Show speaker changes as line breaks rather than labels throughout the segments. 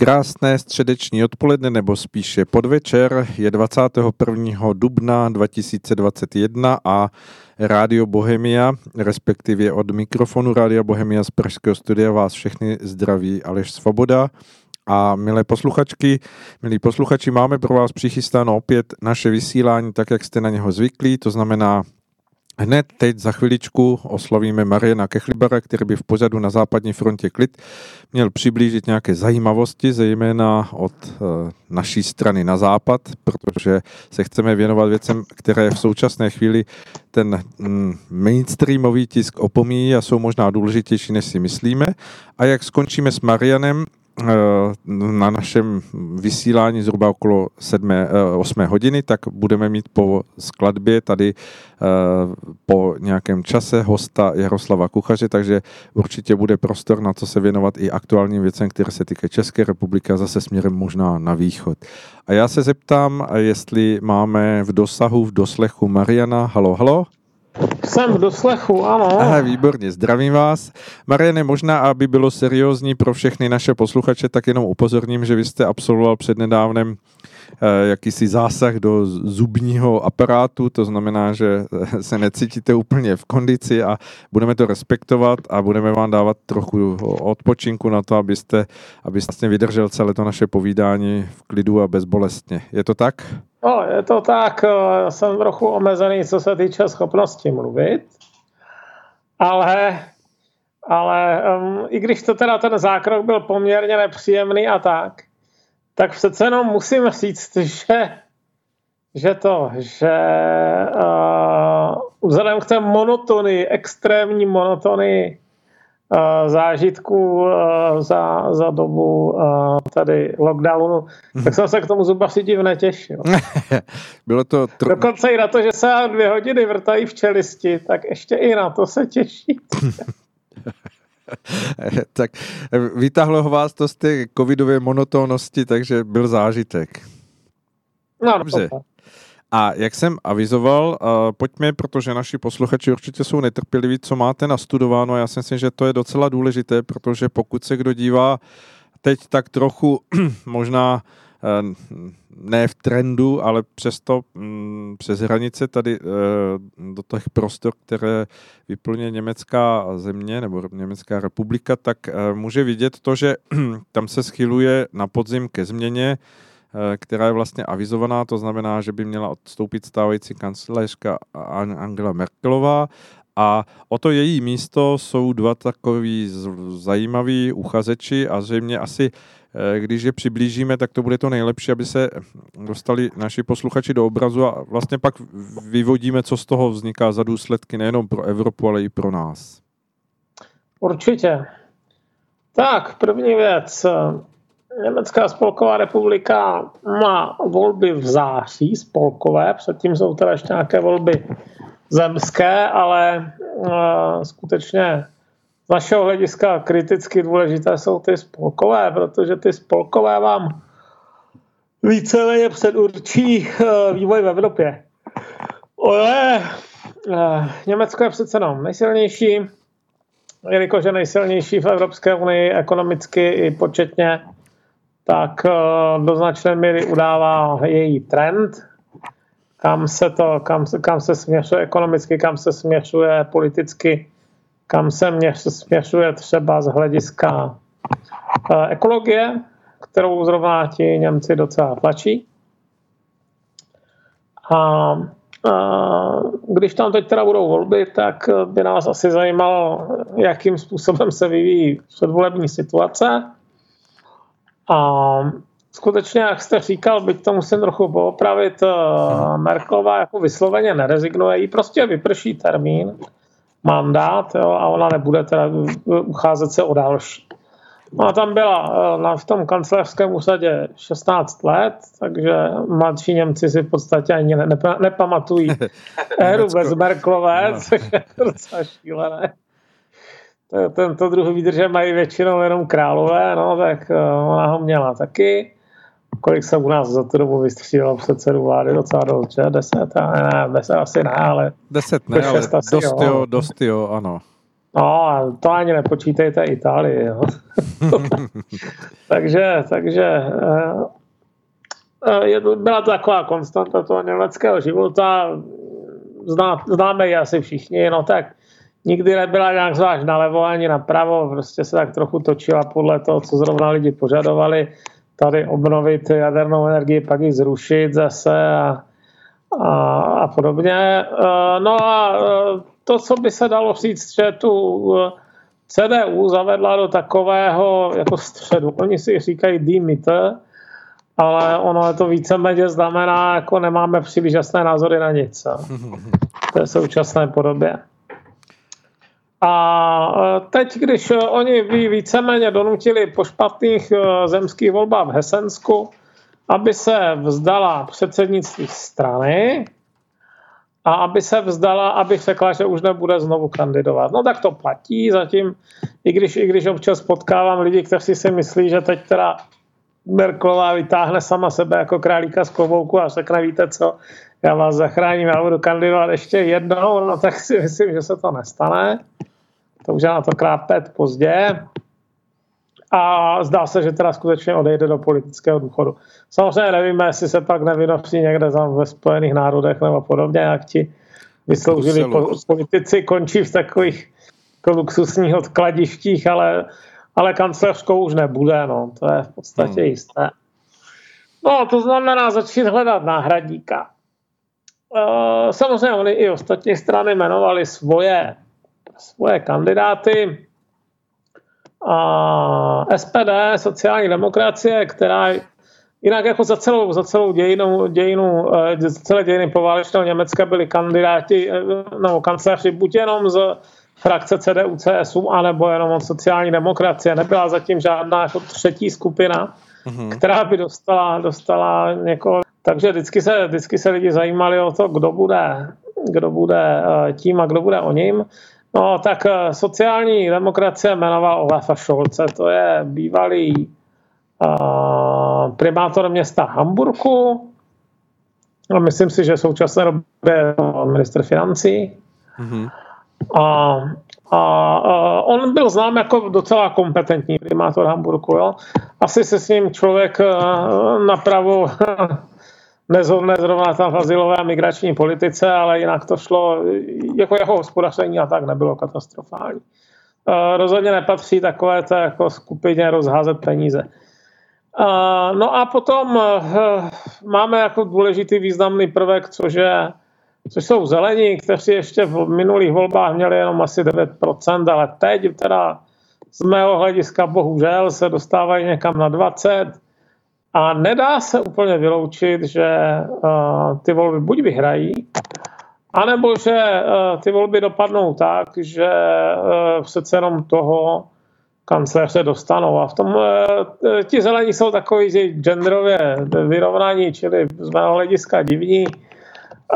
Krásné středeční odpoledne nebo spíše podvečer je 21. dubna 2021 a Rádio Bohemia, respektive od mikrofonu Rádia Bohemia z Pražského studia vás všechny zdraví Aleš Svoboda. A milé posluchačky, milí posluchači, máme pro vás přichystáno opět naše vysílání tak, jak jste na něho zvyklí, to znamená Hned teď za chviličku oslovíme Mariana Kechlibara, který by v pořadu na západní frontě klid měl přiblížit nějaké zajímavosti, zejména od e, naší strany na západ, protože se chceme věnovat věcem, které v současné chvíli ten mm, mainstreamový tisk opomíjí a jsou možná důležitější, než si myslíme. A jak skončíme s Marianem, Eh, na našem vysílání zhruba okolo 7, 8 eh, hodiny, tak budeme mít po skladbě tady eh, po nějakém čase hosta Jaroslava Kuchaře, takže určitě bude prostor na to se věnovat i aktuálním věcem, které se týkají České republiky a zase směrem možná na východ. A já se zeptám, jestli máme v dosahu, v doslechu Mariana. Halo, halo.
Jsem v doslechu, ano.
Aha, výborně, zdravím vás. Mariane, možná, aby bylo seriózní pro všechny naše posluchače, tak jenom upozorním, že vy jste absolvoval přednedávnem jakýsi zásah do zubního aparátu, to znamená, že eh, se necítíte úplně v kondici a budeme to respektovat a budeme vám dávat trochu odpočinku na to, abyste, abyste vydržel celé to naše povídání v klidu a bezbolestně. Je to tak?
No, je to tak, eh, jsem trochu omezený, co se týče schopnosti mluvit, ale, ale um, i když to teda ten zákrok byl poměrně nepříjemný a tak, tak přece jenom musím říct, že, že to, že uh, vzhledem k té monotonii, extrémní monotonii Eh, zážitků eh, za, za dobu eh, tady lockdownu, mhm. tak jsem se k tomu zuba si div netěšil.
Bylo to...
Tr... Dokonce i na to, že se dvě hodiny vrtají v čelisti, tak ještě i na to se těší.
tak vytáhlo vás to z té covidové monotónnosti, takže byl zážitek.
No, Dobře. To
a jak jsem avizoval, uh, pojďme, protože naši posluchači určitě jsou netrpěliví, co máte nastudováno. Já si myslím, že to je docela důležité, protože pokud se kdo dívá teď tak trochu možná ne v trendu, ale přesto um, přes hranice tady uh, do těch prostor, které vyplňuje německá země nebo německá republika, tak uh, může vidět to, že tam se schyluje na podzim ke změně Eh, která je vlastně avizovaná, to znamená, že by měla odstoupit stávající kancelářka Angela Merkelová. A o to její místo jsou dva takový zajímaví uchazeči a zřejmě asi eh, když je přiblížíme, tak to bude to nejlepší, aby se dostali naši posluchači do obrazu a vlastně pak vyvodíme, co z toho vzniká za důsledky nejenom pro Evropu, ale i pro nás.
Určitě. Tak, první věc. Německá spolková republika má volby v září spolkové, předtím jsou teda ještě nějaké volby zemské, ale uh, skutečně našeho hlediska kriticky důležité jsou ty spolkové, protože ty spolkové vám víceméně předurčí uh, vývoj v Evropě. Ale uh, Německo je přece jenom nejsilnější, jelikož je nejsilnější v Evropské unii ekonomicky i početně, tak eh, do značné míry udává její trend, kam se, to, kam, kam se směřuje ekonomicky, kam se směřuje politicky, kam se směřuje třeba z hlediska eh, ekologie, kterou zrovna ti Němci docela tlačí. A, když tam teď teda budou volby, tak by nás asi zajímalo, jakým způsobem se vyvíjí předvolební situace. A skutečně, jak jste říkal, byť to musím trochu poopravit, eh, Merklová jako vysloveně nerezignuje, jí prostě vyprší termín, mandát jo, a ona nebude teda ucházet se o další. Ona tam byla eh, na, v tom kancelářském úsadě 16 let, takže mladší Němci si v podstatě ani ne, nepamatují éru bez Merklové, no. což je docela šílené tento druh výdrže mají většinou jenom králové, no, tak eh, ona ho měla taky. Kolik se u nás za tu dobu vystřídalo předsedu vlády? Docela dost, že? Deset? Ne, ne, deset asi ne, ale...
Deset ne, ale dost jo, dost jo, ano.
No, to ani nepočítejte Itálii. Jo. takže, takže eh, eh, je byla to taková konstanta toho německého života. Zná, známe ji asi všichni, no tak nikdy nebyla nějak zvlášť nalevo ani napravo, prostě se tak trochu točila podle toho, co zrovna lidi požadovali. Tady obnovit jadernou energii, pak ji zrušit zase a, a, a podobně. Eh, no a to, co by se dalo říct, že tu eh, CDU zavedla do takového jako středu. Oni si říkají demeter, ale ono je to víceméně znamená, jako nemáme příliš jasné názory na nic. V té současné podobě. A eh, teď, když oni víceméně donutili po špatných eh, zemských volbách v Hesensku, aby se vzdala předsednictví strany, a aby se vzdala, aby řekla, že už nebude znovu kandidovat. No tak to platí zatím, i když, i když občas potkávám lidi, kteří si myslí, že teď teda Merklová vytáhne sama sebe jako králíka z klobouku a řekne, víte co, já vás zachráním, já budu kandidovat ještě jednou, no tak si myslím, že se to nestane. To už je na to krápet pozdě a zdá se, že teda skutečně odejde do politického důchodu. Samozřejmě nevíme, jestli se pak nevynosí někde tam ve Spojených národech nebo podobně, jak ti vysloužili politici končí v takových jako luxusních odkladištích, ale, ale kancelářskou už nebude, no, to je v podstatě hmm. jisté. No, to znamená začít hledat náhradníka. E, samozřejmě oni i ostatní strany jmenovali svoje, svoje kandidáty a SPD, sociální demokracie, která jinak jako za celou, za celou dějinu, dějinu eh, za celé dějiny poválečného Německa byli kandidáti eh, nebo kanceláři buď jenom z frakce CDU, CSU, anebo jenom od sociální demokracie. Nebyla zatím žádná jako třetí skupina, mm-hmm. která by dostala, dostala někoho. Takže vždycky se, vždycky se lidi zajímali o to, kdo bude, kdo bude eh, tím a kdo bude o ním. No, tak eh, sociální demokracie jmenoval Olefa Šolce, to je bývalý uh, primátor města Hamburku. A myslím si, že v současné době je minister financí. Mm-hmm. A, a, a on byl znám jako docela kompetentní primátor Hamburku. Jo? Asi se s ním člověk uh, napravo nezhodne zrovna tam v azylové a migrační politice, ale jinak to šlo, jako jeho hospodaření a tak nebylo katastrofální. E, rozhodně nepatří takové to jako skupině rozházet peníze. E, no a potom e, máme jako důležitý významný prvek, což, je, což jsou zelení, kteří ještě v minulých volbách měli jenom asi 9%, ale teď teda z mého hlediska bohužel se dostávají někam na 20%. A nedá se úplně vyloučit, že uh, ty volby buď vyhrají, anebo že uh, ty volby dopadnou tak, že uh, přece jenom toho kancléře dostanou. A v tom uh, ti zelení jsou takový že genderově vyrovnaní, čili z mého hlediska divní.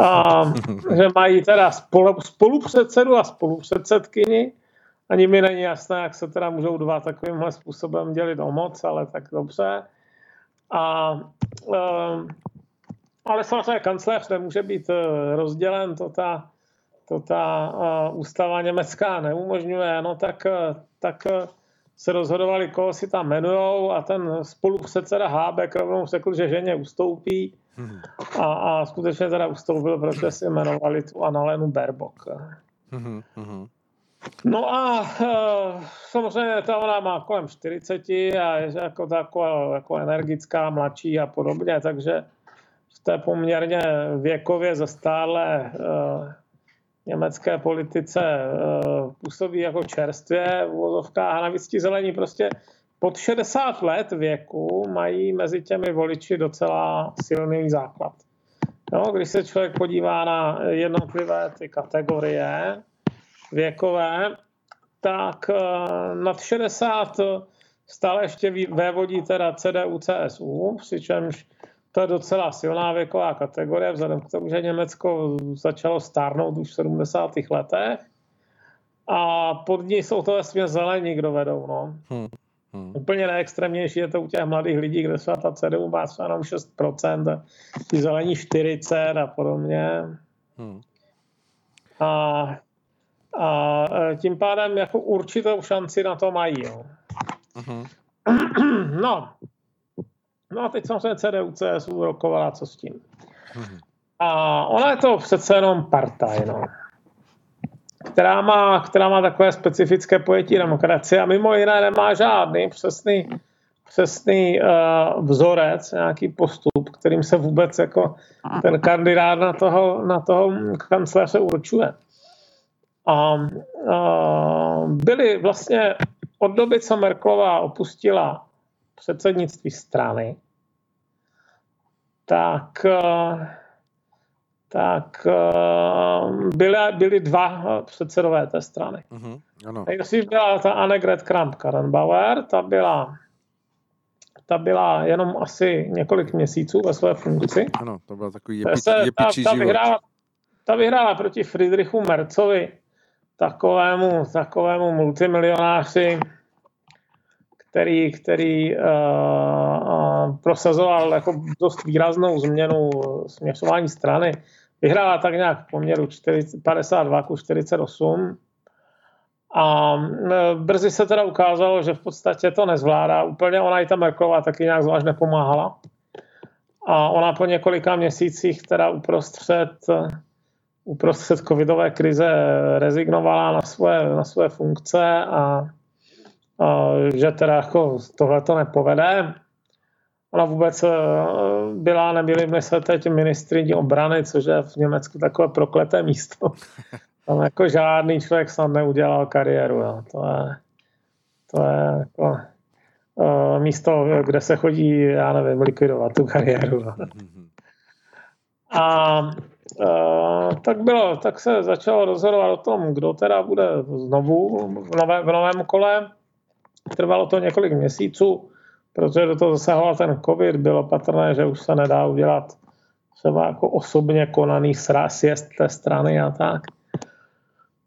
A, že mají teda spolu, spolupředsedu a spolupředsedkyni. Ani mi není jasné, jak se teda můžou dva takovýmhle způsobem dělit o moc, ale tak dobře. A, uh, ale samozřejmě kancléř nemůže být eh, rozdělen, to ta, to ta uh, ústava německá neumožňuje, no tak, tak se rozhodovali, koho si tam jmenujou a ten spolupředseda Hábek rovnou řekl, že ženě ustoupí a, a skutečně teda ustoupil, protože si jmenovali tu Annalenu Berbok. Mm-hmm. No a uh, samozřejmě ta ona má kolem 40 a je jako taková jako energická, mladší a podobně, takže v té poměrně věkově zastálé uh, německé politice uh, působí jako čerstvě v uvozovkách a navíc ti zelení prostě pod 60 let věku mají mezi těmi voliči docela silný základ. No, když se člověk podívá na jednotlivé ty kategorie, věkové, tak eh, nad 60 stále ještě vévodí teda CDU, CSU, přičemž to je docela silná věková kategorie, vzhledem k tomu, že Německo začalo stárnout už v 70. letech. A pod ní jsou to vlastně zelení, kdo vedou. No. Hmm. Hmm. Úplně nejextrémnější je to u těch mladých lidí, kde se ta CDU má jenom 6%, ti zelení 40 a podobně. Hmm. A A tím pádem jako určitou šanci na to mají. Jo. Uh-huh. No. no a teď samozřejmě CDU, CSU rokovala, co s tím. Uh-huh. A ona je to přece jenom partaj, no která má, která má takové specifické pojetí demokracie a mimo jiné nemá žádný přesný, přesný uh, vzorec, nějaký postup, kterým se vůbec jako ten kandidát na toho, na toho kancléře určuje. A uh, byly vlastně od doby, co Merklová opustila předsednictví strany, tak tak byly, byly dva předsedové té strany. Uh-huh, ano. Nejdřív byla ta Annegret Kramp-Karrenbauer, ta byla ta byla jenom asi několik měsíců ve své funkci.
Ano, to byl takový jepi, se, jepičí
ta, ta, vyhrála, ta vyhrála proti Friedrichu Mercovi, takovému, takovému multimilionáři, který, který uh, uh, prosazoval jako dost výraznou změnu směřování strany. Vyhrála tak nějak v poměru 40, 52 ku 48. A brzy se teda ukázalo, že v podstatě to nezvládá úplně. Ona i ta Merklová taky nějak zvlášť nepomáhala. A ona po několika měsících teda uprostřed, uprostřed covidové krize rezignovala na svoje, na svoje funkce a, a že teda jako tohle to nepovede. Ona vůbec eh, byla, nebyli se teď ministriní obrany, což je v Německu takové prokleté místo. Tam jako žádný člověk snad neudělal kariéru. Jo. To je, to je jako, uh, místo, kde se chodí, já nevím, likvidovat tu kariéru. Jo. A uh, tak bylo, tak se začalo rozhodovat o tom, kdo teda bude znovu v, nové, v novém kole. Trvalo to několik měsíců protože do toho zasahoval ten covid, bylo patrné, že už se nedá udělat třeba jako osobně konaný sjezd té strany a tak.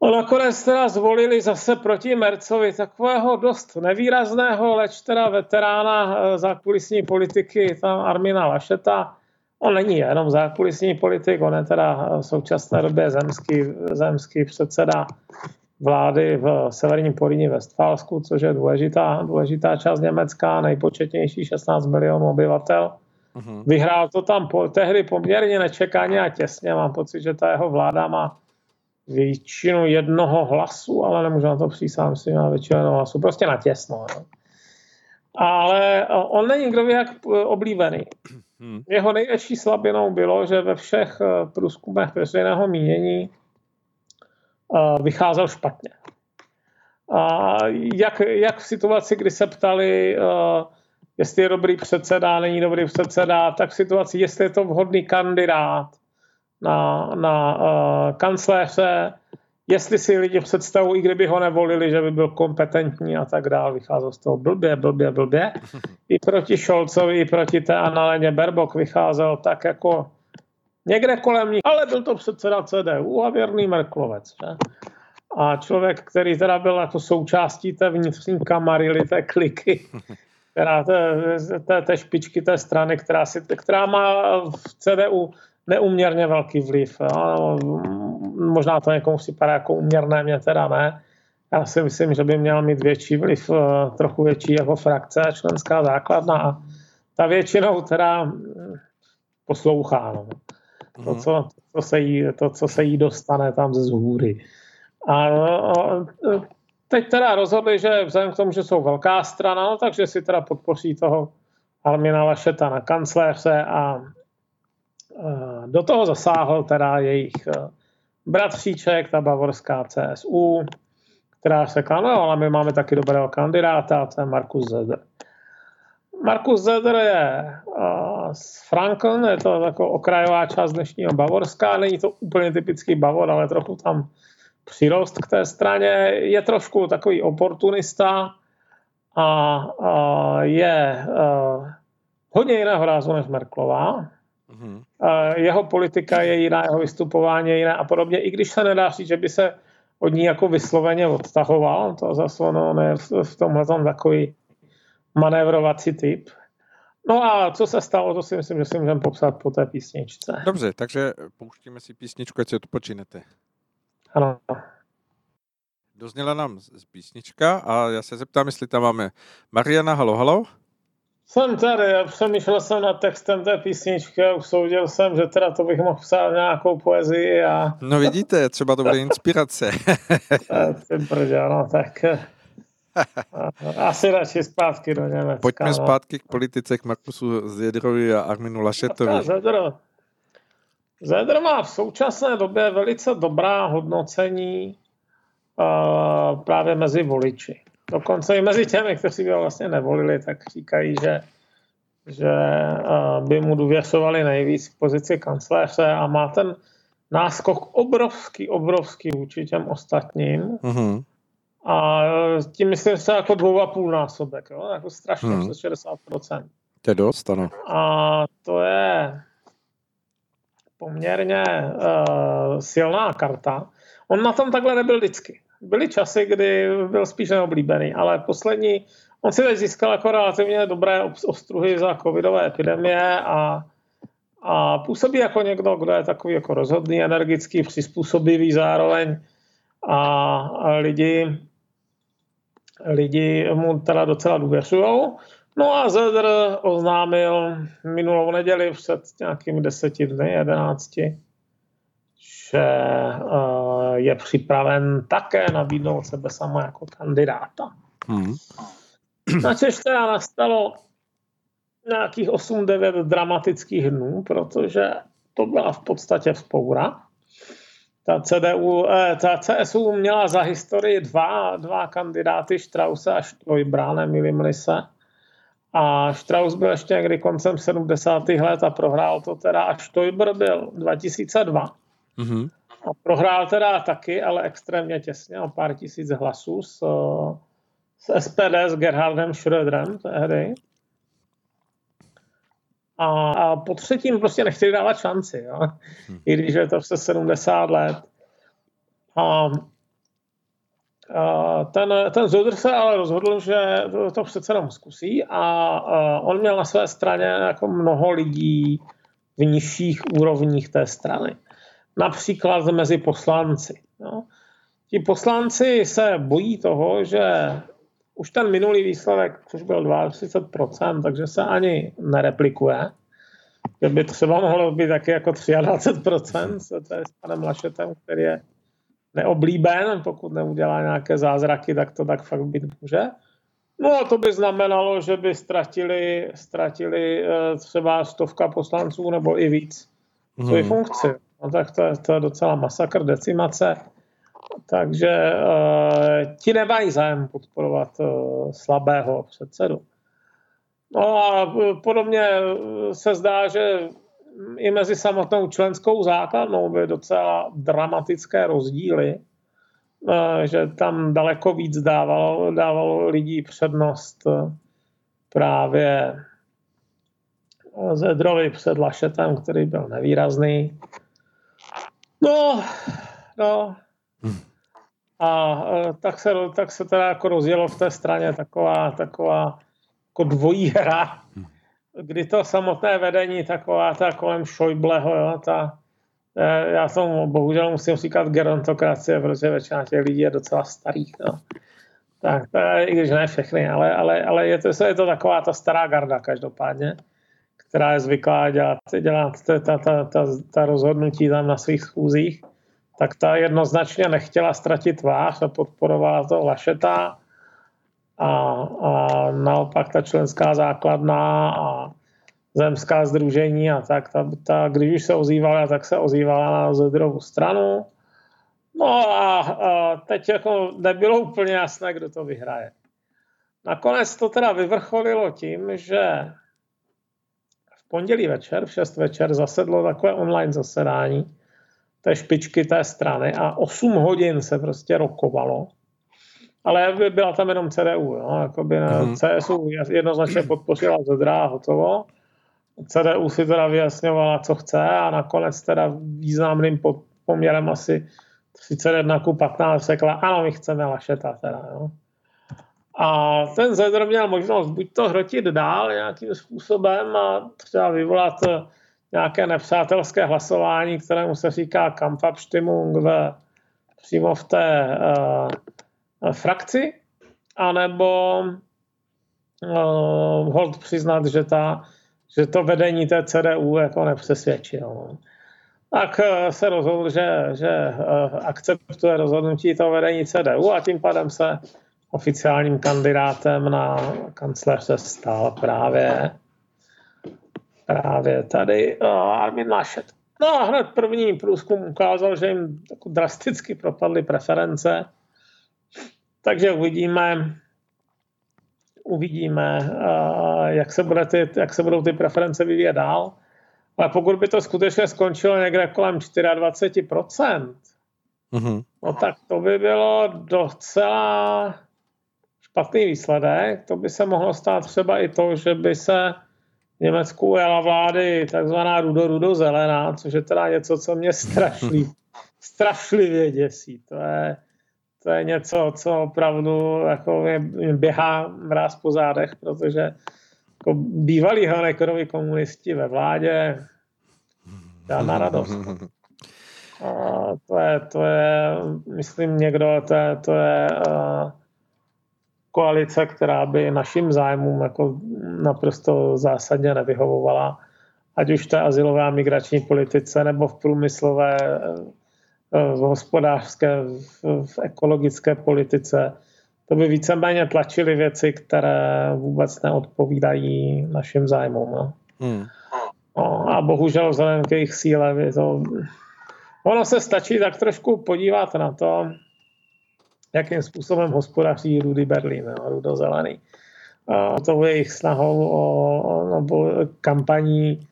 A nakonec teda zvolili zase proti Mercovi takového dost nevýrazného, leč teda veterána eh, zákulisní politiky, tam Armina Lašeta. On není jenom zákulisní politik, on je teda v současné době zemský, zemský předseda vlády v severním Poríně Westfálsku, což je důležitá, důležitá část Německa, nejpočetnější 16 milionů obyvatel. Uh-huh. Vyhrál to tam po, tehdy poměrně nečekaně a těsně. Mám pocit, že ta jeho vláda má většinu jednoho hlasu, ale nemůžu na to přísám, si má většinu jednoho hlasu. Prostě na těsno. No. Ale on není kdo jak oblíbený. Hmm. Jeho největší slabinou bylo, že ve všech eh, průzkumech veřejného mínění vycházel špatně. A jak, jak v situaci, kdy se ptali, jestli je dobrý předseda, není dobrý předseda, tak v situaci, jestli je to vhodný kandidát na, na kancléře, jestli si lidi představují, i kdyby ho nevolili, že by byl kompetentní a tak dále, vycházel z toho blbě, blbě, blbě. I proti Šolcovi, i proti té Annaleně Berbok vycházel tak jako Někde kolem ní, ale byl to předseda CDU a věrný Merklovec. Že? A člověk, který teda byl jako součástí té vnitřní kamarily, té kliky, která té, té, té špičky té strany, která, si, která má v CDU neuměrně velký vliv. Jo? Možná to někomu si padá jako uměrné, mě teda ne. Já si myslím, že by měl mít větší vliv, eh, trochu větší jako frakce a členská základna. A ta většinou teda poslouchá. No to, mhm. co, co se jí, to, co se jí dostane tam ze zhůry. A, teď teda rozhodli, že vzhledem k tomu, že jsou velká strana, no, takže si teda podpoří toho Almina Lašeta na kancléře a do toho zasáhl teda jejich e, bratříček, ta bavorská CSU, která řekla, no ale my máme taky dobrého kandidáta, to je Markus Zeder. Markus Zeder je uh, z Franken, je to jako okrajová část dnešního Bavorska, není to úplně typický Bavor, ale trochu tam přirost k té straně. Je trošku takový oportunista a, a je uh, hodně jiného rázu než Merklová. Mm-hmm. Uh, jeho politika je jiná, jeho vystupování je jiné a podobně, i když se nedá říct, že by se od ní jako vysloveně odtahoval, to zase ono je v, tomhle takový manévrovací typ. No a co se stalo, to si myslím, že si můžeme popsat po té písničce.
Dobře, takže pouštíme si písničku, ať si odpočinete.
Ano.
Dozněla nám z písnička a já se zeptám, jestli tam máme Mariana, halo, halo.
Jsem tady, přemýšlel jsem nad textem té písničky a usoudil jsem, že teda to bych mohl psát nějakou poezii a...
No vidíte, třeba to bude inspirace.
Ty brdě, no tak... Asi radši zpátky do Německa.
Pojďme no. zpátky k politice, k Markusu Zjedrovi a Arminu Lašetovi.
Zedr. Zedr má v současné době velice dobrá hodnocení uh, právě mezi voliči. Dokonce i mezi těmi, kteří by ho vlastně nevolili, tak říkají, že, že uh, by mu důvěřovali nejvíc v pozici kancléře a má ten náskok obrovský, obrovský vůči těm ostatním. Mm-hmm. A tím myslím se jako dvou a půl násobek, jo? jako strašně hmm. přes 60%.
To je dost, ano.
A to je poměrně uh, silná karta. On na tom takhle nebyl vždycky. Byly časy, kdy byl spíš neoblíbený, ale poslední, on si teď získal jako relativně dobré ostruhy za covidové epidemie a, a působí jako někdo, kdo je takový jako rozhodný, energický, přizpůsobivý zároveň a, a lidi lidi mu teda docela důvěřují. No a Zedr oznámil minulou neděli před nějakými deseti dny, jedenácti, že uh, je připraven také nabídnout sebe sama jako kandidáta. Hmm. Načež teda nastalo nějakých 8-9 dramatických dnů, protože to byla v podstatě vzpoura ta, CDU, eh, ta CSU měla za historii dva, dva kandidáty, Strause a Štojbra, nemýlím se. A Strauss byl ještě někdy koncem 70. let a prohrál to teda, a Štojbr byl 2002. Mm-hmm. A prohrál teda taky, ale extrémně těsně, o pár tisíc hlasů s, s SPD, s Gerhardem Schröderem tehdy. A, a po třetím prostě nechtěli dávat šanci, jo? Hmm. i když je to přes 70 let. A, a ten, ten Zodr se ale rozhodl, že to, to přece jenom zkusí a, a on měl na své straně jako mnoho lidí v nižších úrovních té strany. Například mezi poslanci. Jo? Ti poslanci se bojí toho, že už ten minulý výsledek, což byl 32%, takže se ani nereplikuje. Že by třeba mohlo být taky jako 23%, to je s panem Lašetem, který je neoblíben, pokud neudělá nějaké zázraky, tak to tak fakt být může. No a to by znamenalo, že by ztratili, ztratili eh, třeba stovka poslanců nebo i víc svoji hmm. funkci. No tak to je, to je docela masakr, decimace. Takže uh, ti nemají zájem podporovat uh, slabého předsedu. No a podobně se zdá, že i mezi samotnou členskou základnou by docela dramatické rozdíly, že tam daleko víc dávalo, dávalo lidí přednost právě Zedrovi před Lašetem, který byl nevýrazný. No, no, a e, tak se, tak se teda jako rozjelo v té straně taková, taková jako dvojí hra, kdy to samotné vedení taková ta kolem Šojbleho, jo, ta, e, já jsem bohužel musím říkat gerontokracie, protože většina těch lidí je docela starých. No. Tak, je, i když ne všechny, ale, ale, ale je, to, je to taková ta stará garda každopádně, která je zvyklá dělat, dělat ta, ta, ta, ta, ta rozhodnutí tam na svých schůzích tak ta jednoznačně nechtěla ztratit váh a podporovala to Lašeta a, a naopak ta členská základna a zemská združení a tak, ta, ta, když už se ozývala, tak se ozývala na Zedrovu stranu. No a, a teď jako nebylo úplně jasné, kdo to vyhraje. Nakonec to teda vyvrcholilo tím, že pondělí večer, v 6 večer, zasedlo takové online zasedání, té špičky té strany a 8 hodin se prostě rokovalo. Ale byla tam jenom CDU, no, jakoby mm-hmm. CSU jednoznačně podpořila Zedra a hotovo. CDU si teda vyjasňovala, co chce a nakonec teda významným poměrem asi 31 ku 15 řekla, ano, my chceme Lašeta teda, jo. A ten Zedr měl možnost buď to hrotit dál nějakým způsobem a třeba vyvolat nějaké nepřátelské hlasování, kterému se říká Kampfabstimmung ve, přímo v té, uh, frakci, anebo uh, hold přiznat, že, ta, že to vedení té CDU jako nepřesvědčilo. Tak se rozhodl, že, že akceptuje rozhodnutí toho vedení CDU a tím pádem se oficiálním kandidátem na kancléře stal právě, právě tady uh, Armin Laschet. No a hned první průzkum ukázal, že jim jako drasticky propadly preference, takže uvidíme, uvidíme, uh, jak, se bude ty, jak se budou ty preference vyvíjet dál. Ale pokud by to skutečně skončilo někde kolem 24%, mm-hmm. no tak to by bylo docela špatný výsledek. To by se mohlo stát třeba i to, že by se v Německu ujela vlády takzvaná rudo-rudo-zelená, což je teda něco, co mě strašlí, strašlivě děsí. To je, to je něco, co opravdu jako mě, běhá mráz po zádech, protože jako bývalí Honeckerovi komunisti ve vládě žádná radost. A to je, to je, myslím někdo, to je, to je uh, koalice, která by našim zájmům jako naprosto zásadně nevyhovovala, ať už té asilové a migrační politice, nebo v průmyslové, eh, v hospodářské, v ekologické politice. To by víceméně tlačily věci, které vůbec neodpovídají našim zájmům. No. Hmm. No, a bohužel vzhledem k jejich síle, to, ono se stačí tak trošku podívat na to, jakým způsobem hospodaří Rudy Berlin, no, rudozelený. A to je jejich snahou o, nebo kampaní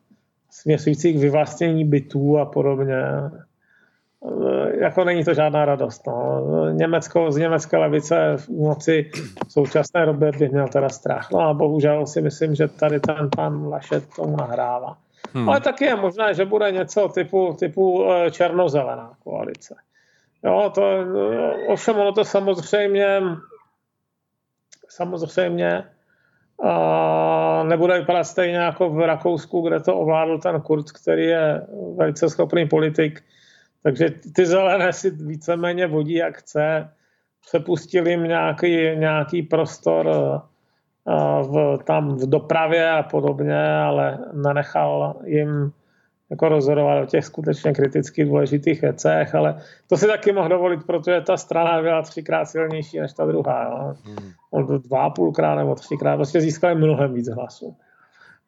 směřujících vyvlastnění bytů a podobně. Jako není to žádná radost. No. Německo, z německé levice v moci v současné době bych měl teda strach. No a bohužel si myslím, že tady ten pan Lašet tomu nahrává. Hmm. Ale taky je možné, že bude něco typu, typu eh, černozelená koalice. Jo, to, ovšem ono to samozřejmě samozřejmě a nebude vypadat stejně jako v Rakousku, kde to ovládl ten Kurz, který je velice schopný politik. Takže ty zelené si víceméně vodí, jak chce. Přepustili jim nějaký, nějaký prostor v, tam v dopravě a podobně, ale nenechal jim jako rozhodovat o těch skutečně kriticky důležitých věcech, ale to si taky mohl dovolit, protože ta strana byla třikrát silnější než ta druhá. Jo. Hmm. Dva a půlkrát nebo třikrát, prostě získali mnohem víc hlasů.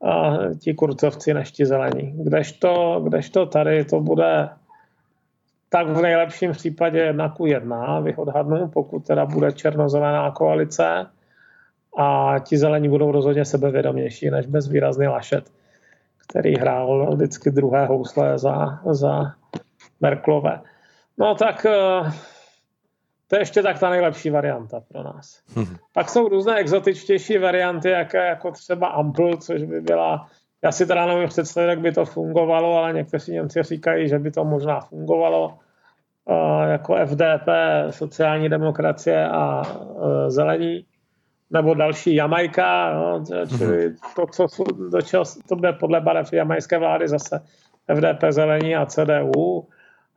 A ti kurcovci než ti zelení. Kdežto, kdežto tady to bude tak v nejlepším případě jedna ku jedna, bych odhadnu, pokud teda bude černozelená koalice a ti zelení budou rozhodně sebevědomější než bezvýrazný lašet který hrál vždycky druhé housle za, za Merklové. No tak eh, to je ještě tak ta nejlepší varianta pro nás. Hmm. Pak jsou různé exotičtější varianty, jaké jako třeba Ampl, což by byla, já si teda nevím představit, jak by to fungovalo, ale někteří Němci říkají, že by to možná fungovalo uh, jako FDP, sociální demokracie a uh, zelení nebo další Jamajka, no, čili mhm. to, co, do čeho, to bude podle barev jamajské vlády zase FDP zelení a CDU.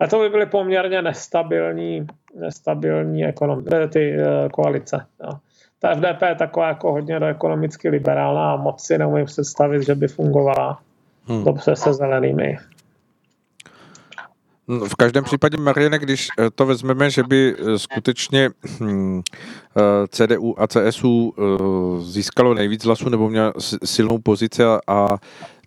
A to by byly poměrně nestabilní, nestabilní ekonom, eh, ty uh, koalice. No. Ta FDP je taková jako hodně do ekonomicky liberálna a moc si neumím představit, že by fungovala hmm. dobře se zelenými.
No, v každém případě, Mariane, když eh, to vezmeme, že by eh, skutečně hm, eh, CDU a CSU získalo nejvíc hlasů nebo měl silnou pozici a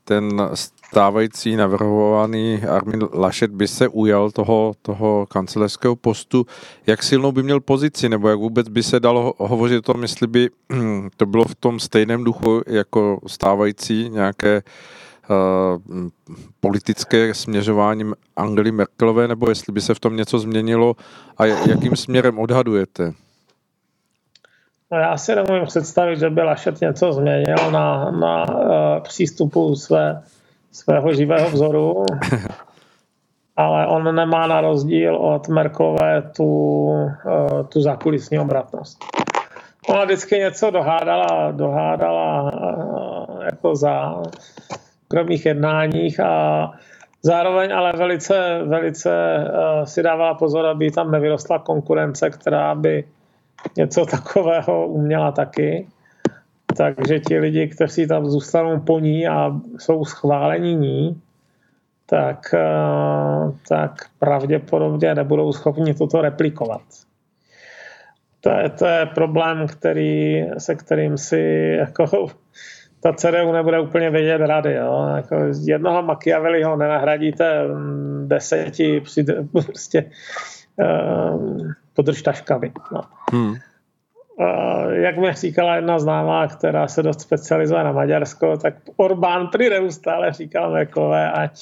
ten stávající navrhovaný Armin Laschet by se ujal toho, toho kancelářského postu, jak silnou by měl pozici, nebo jak vůbec by se dalo hovořit o tom, jestli by hm, to bylo v tom stejném duchu jako stávající nějaké uh, politické směřování Angely Merkelové, nebo jestli by se v tom něco změnilo a jakým směrem odhadujete?
No já si nemůžu představit, že by Lašet něco změnil na, na uh, přístupu své, svého živého vzoru, ale on nemá na rozdíl od Merkelové tu, uh, tu zákulisní obratnost. Ona vždycky něco dohádala, dohádala uh, jako za soukromých jednáních a zároveň ale velice, velice uh, si dávala pozor, aby tam nevyrostla konkurence, která by něco takového uměla taky. Takže ti lidi, kteří tam zůstanou po ní a jsou schválení ní, tak, eh, tak pravděpodobně nebudou schopni toto replikovat. To je, to je problém, který, se kterým si jako ta CDU nebude úplně vědět rady. Jo? Jako z jednoho Machiavelliho nenahradíte mm, deseti prostě uh, podržtaškami. No. Hmm. Uh, jak mi říkala jedna známá, která se dost specializuje na Maďarsko, tak Orbán prý neustále říkal Merklové, ať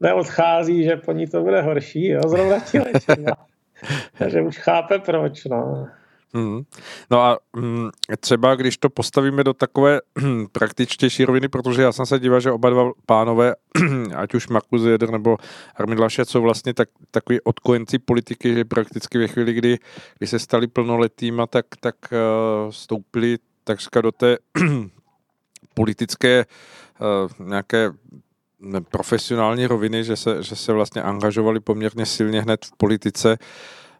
neodchází, že po ní to bude horší, jo, zrovna ti Takže už chápe proč, no.
Hmm. No a hmm, třeba když to postavíme do takové hmm, praktičtější roviny, protože já jsem se díval, že oba dva pánové, ať už Markus Jeder nebo Armin Laschet, jsou vlastně tak, takový odkojenci politiky, že prakticky ve chvíli, kdy, kdy se stali plnoletýma, tak, tak uh, stoupili takřka do té politické uh, nějaké profesionální roviny, že se, že se vlastně angažovali poměrně silně hned v politice.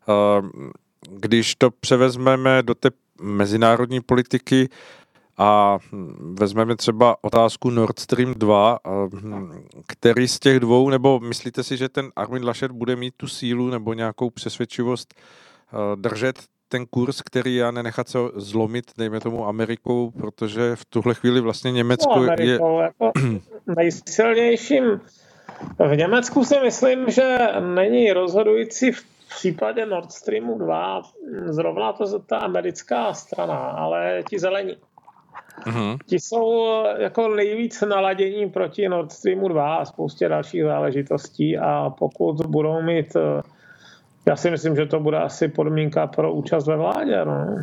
Uh, když to převezmeme do té mezinárodní politiky a vezmeme třeba otázku Nord Stream 2, který z těch dvou, nebo myslíte si, že ten Armin Laschet bude mít tu sílu nebo nějakou přesvědčivost držet ten kurz, který já nenechat se zlomit, dejme tomu Amerikou, protože v tuhle chvíli vlastně Německo no, Amerikou, je... Jako
nejsilnějším. V Německu si myslím, že není rozhodující v v případě Nord Streamu 2 zrovna to ta americká strana, ale ti zelení. Uh-huh. Ti jsou jako nejvíc naladění proti Nord Streamu 2 a spoustě dalších záležitostí a pokud budou mít, já si myslím, že to bude asi podmínka pro účast ve vládě. No.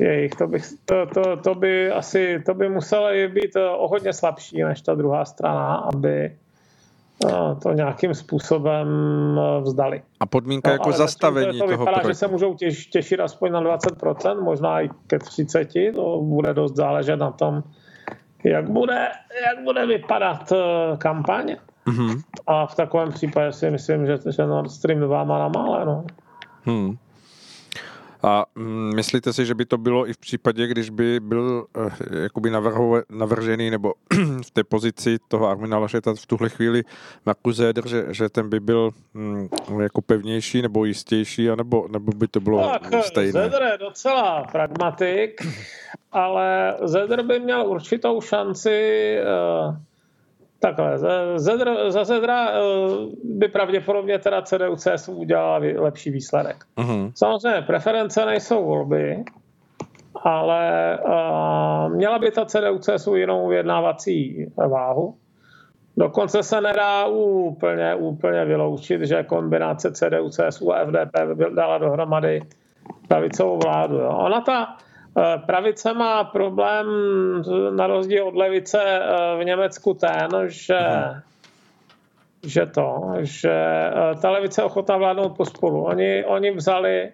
Jejich, to, by, to, to, to, by asi to by muselo být o hodně slabší než ta druhá strana, aby, to nějakým způsobem eh, vzdali.
A podmínka no, jako zastavení
to
toho
vypadá, projektu. že se můžou těš, těšit aspoň na 20%, možná i ke 30%, to bude dost záležet na tom, jak bude, jak bude vypadat eh, kampaň. Mm-hmm. A v takovém případě si myslím, že, že Nord Stream 2 má na mále. No. Hmm.
A mm, myslíte si, že by to bylo i v případě, když by byl uh, jakoby navrho, navržený nebo v té pozici toho Armina Lašeta v tuhle chvíli Markus Zeder, že, že ten by byl um, jako pevnější nebo jistější, anebo, nebo by to bylo tak, stejné?
Zeder je docela pragmatik, ale Zeder by měl určitou šanci uh, Takhle, za Zedra eh, by pravděpodobně teda CDU CSU udělala lepší výsledek. Uh-huh. Samozřejmě preference nejsou volby, ale uh, měla by ta CDU CSU jinou vyjednávací váhu. Dokonce se nedá úplně, úplně vyloučit, že kombinace CDU, CSU a FDP by dala dohromady pravicovou vládu. Jo. Ona ta pravice má problém na rozdíl od levice eh, v Německu ten, že, že to, že eh, ta levice je ochotná vládnout pospolu. Oni, oni vzali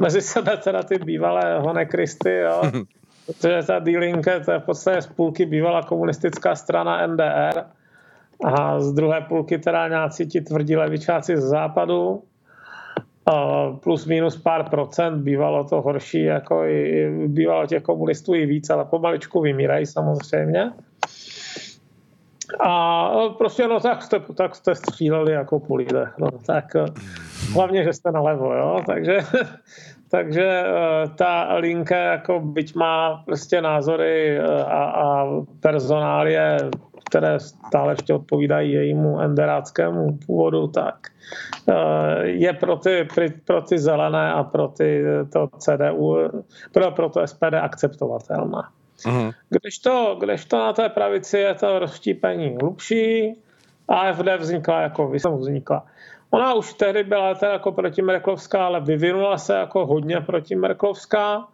mezi sebe teda ty bývalé honekristy, jo, protože ta D-Linke to je v podstatě z půlky bývalá komunistická strana NDR a z druhé půlky teda nějací ti tvrdí levičáci z západu plus minus pár procent, bývalo to horší, jako i, bývalo těch komunistů i víc, ale pomaličku vymírají samozřejmě. A prostě no tak jste, tak jste stříleli jako po lidech, no tak hlavně, že jste nalevo, jo, takže, takže eh, ta linka jako byť má prostě názory eh, a, a personálie, které stále ještě odpovídají jejímu enderáckému původu, tak Eh, je pro ty, pro ty zelené a pro ty, to CDU, pro, pro to SPD akceptovatelná. Uh-huh. Když, to, když to na té pravici je to rozštípení hlubší, AFD vznikla jako vznikla. Ona už tehdy byla teda jako protimerklovská, ale vyvinula se jako hodně protimerklovská,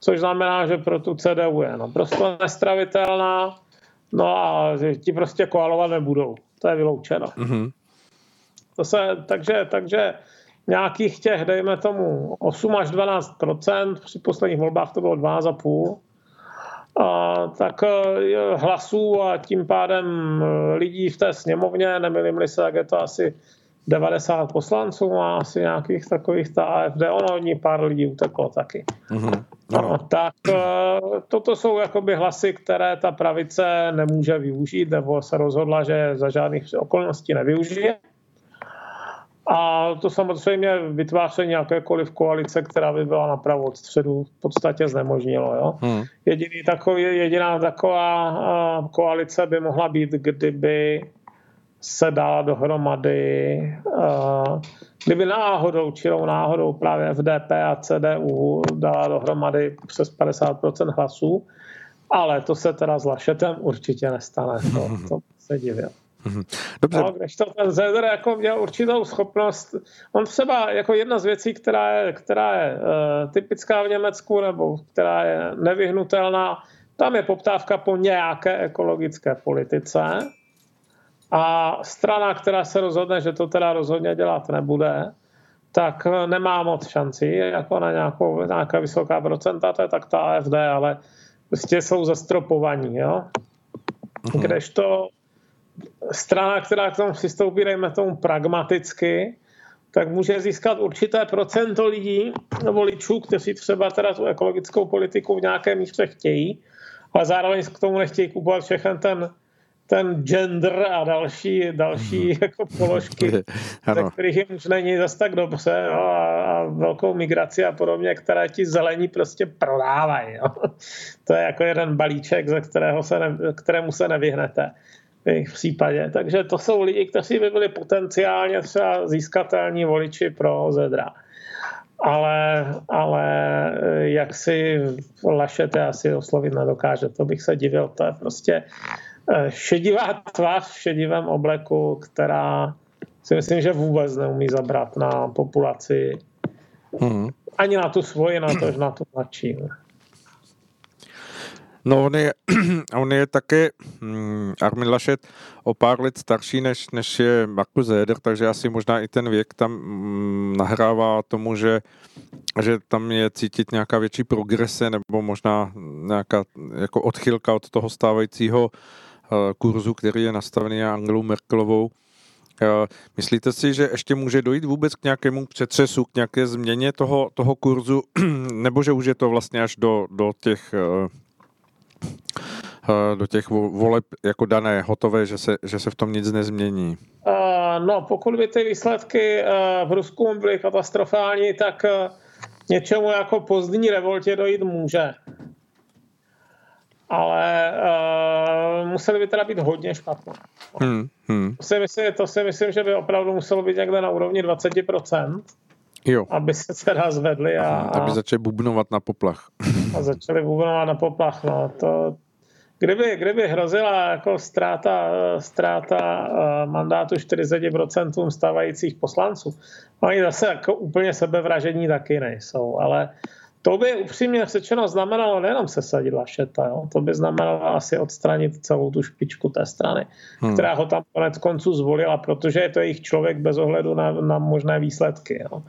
což znamená, že pro tu CDU je naprosto nestravitelná, no a ti prostě koalovat nebudou. To je vyloučeno. Uh-huh. To se, takže, takže nějakých těch, dejme tomu, 8 až 12% při posledních volbách to bylo 2,5 a, tak e, hlasů a tím pádem e, lidí v té sněmovně, nemilím se, tak je to asi 90 poslanců má asi nějakých takových ta AFD, ono od ní pár lidí uteklo taky. Mm-hmm. No, tak eh, toto jsou jakoby hlasy, které ta pravice nemůže využít, nebo se rozhodla, že za žádných okolností nevyužije. A to samozřejmě vytváření jakékoliv koalice, která by byla napravo od středu, v podstatě znemožnilo. Jo? Hmm. Jediný takový, jediná taková eh, koalice by mohla být, kdyby se dala dohromady, kdyby náhodou, čirou náhodou právě FDP a CDU dala dohromady přes 50% hlasů, ale to se teda s Lašetem určitě nestane, to, to se divil. Dobře. No, když to ten Zeder jako měl určitou schopnost, on třeba jako jedna z věcí, která je, která je uh, typická v Německu nebo která je nevyhnutelná, tam je poptávka po nějaké ekologické politice, a strana, která se rozhodne, že to teda rozhodně dělat nebude, tak nemá moc šancí, jako na nějakou, nějaká vysoká procenta, to je tak ta AFD, ale prostě jsou zastropovaní, jo. Mhm. Kdežto strana, která k tomu přistoupí, dejme tomu pragmaticky, tak může získat určité procento lidí, voličů, kteří třeba teda tu ekologickou politiku v nějaké míře chtějí, ale zároveň k tomu nechtějí kupovat všechen ten ten gender a další, další mhm. jako položky, ze kterých jim už není zase tak dobře jo, a, a velkou migraci a podobně, které ti zelení prostě prodávají. Jo. To je jako jeden balíček, ze kterého se ne, kterému se nevyhnete v jejich případě. Takže to jsou lidi, kteří by byli potenciálně třeba získatelní voliči pro Zedra. Ale, ale jak si Lašete asi oslovit nedokáže, to bych se divil, to je prostě Eh, šedivá tvář v šedivém obleku, která si myslím, že vůbec neumí zabrat na populaci. Hmm. Ani na tu svoji, na to, že na tu mladší.
No on je, on je také hm, Armin Laschet o pár let starší než, než je Markus Zeder, takže asi možná i ten věk tam hm, nahrává tomu, že, že tam je cítit nějaká větší progrese nebo možná nějaká jako odchylka od toho stávajícího Eh, kurzu, který je nastavený Angelou Merkelovou. Eh, myslíte si, že ještě může dojít vůbec k nějakému přetřesu, k nějaké změně toho, toho kurzu, nebo že už je to vlastně až do, do těch eh, do těch voleb jako dané, hotové, že se, že se v tom nic nezmění?
No, pokud by ty výsledky v Rusku byly katastrofální, tak něčemu jako pozdní revoltě dojít může ale uh, museli by teda být hodně špatné. Hmm, hmm. To, si myslím, to si myslím, že by opravdu muselo být někde na úrovni 20%. Jo. Aby se teda zvedli a,
aby začali bubnovat na poplach.
A začali bubnovat na poplach, no. To, kdyby, kdyby hrozila jako ztráta, ztráta uh, mandátu 40% stávajících poslanců, oni zase jako úplně sebevražení taky nejsou, ale to by upřímně řečeno znamenalo nejenom sesadit Lašeta, jo? to by znamenalo asi odstranit celou tu špičku té strany, hmm. která ho tam konec konců zvolila, protože je to jejich člověk bez ohledu na, na možné výsledky. Jo?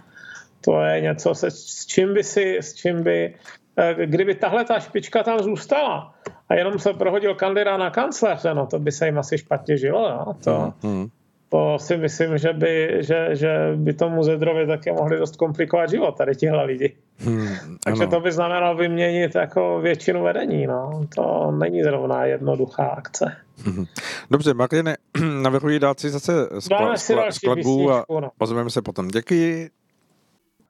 To je něco, se, s čím by si, s čím by, eh, kdyby tahle ta špička tam zůstala a jenom se prohodil kandidát na kancléře, no to by se jim asi špatně žilo. Jo? To, hmm. To si myslím, že by, že, že by tomu Zedrovi také mohli dost komplikovat život, tady tihle lidi. Hmm, Takže to by znamenalo vyměnit jako většinu vedení. No. To není zrovna jednoduchá akce.
Hmm. Dobře, Marine, navrhuji dát si zase skla, skla, skladbu a no. ozveme se potom. Děkuji.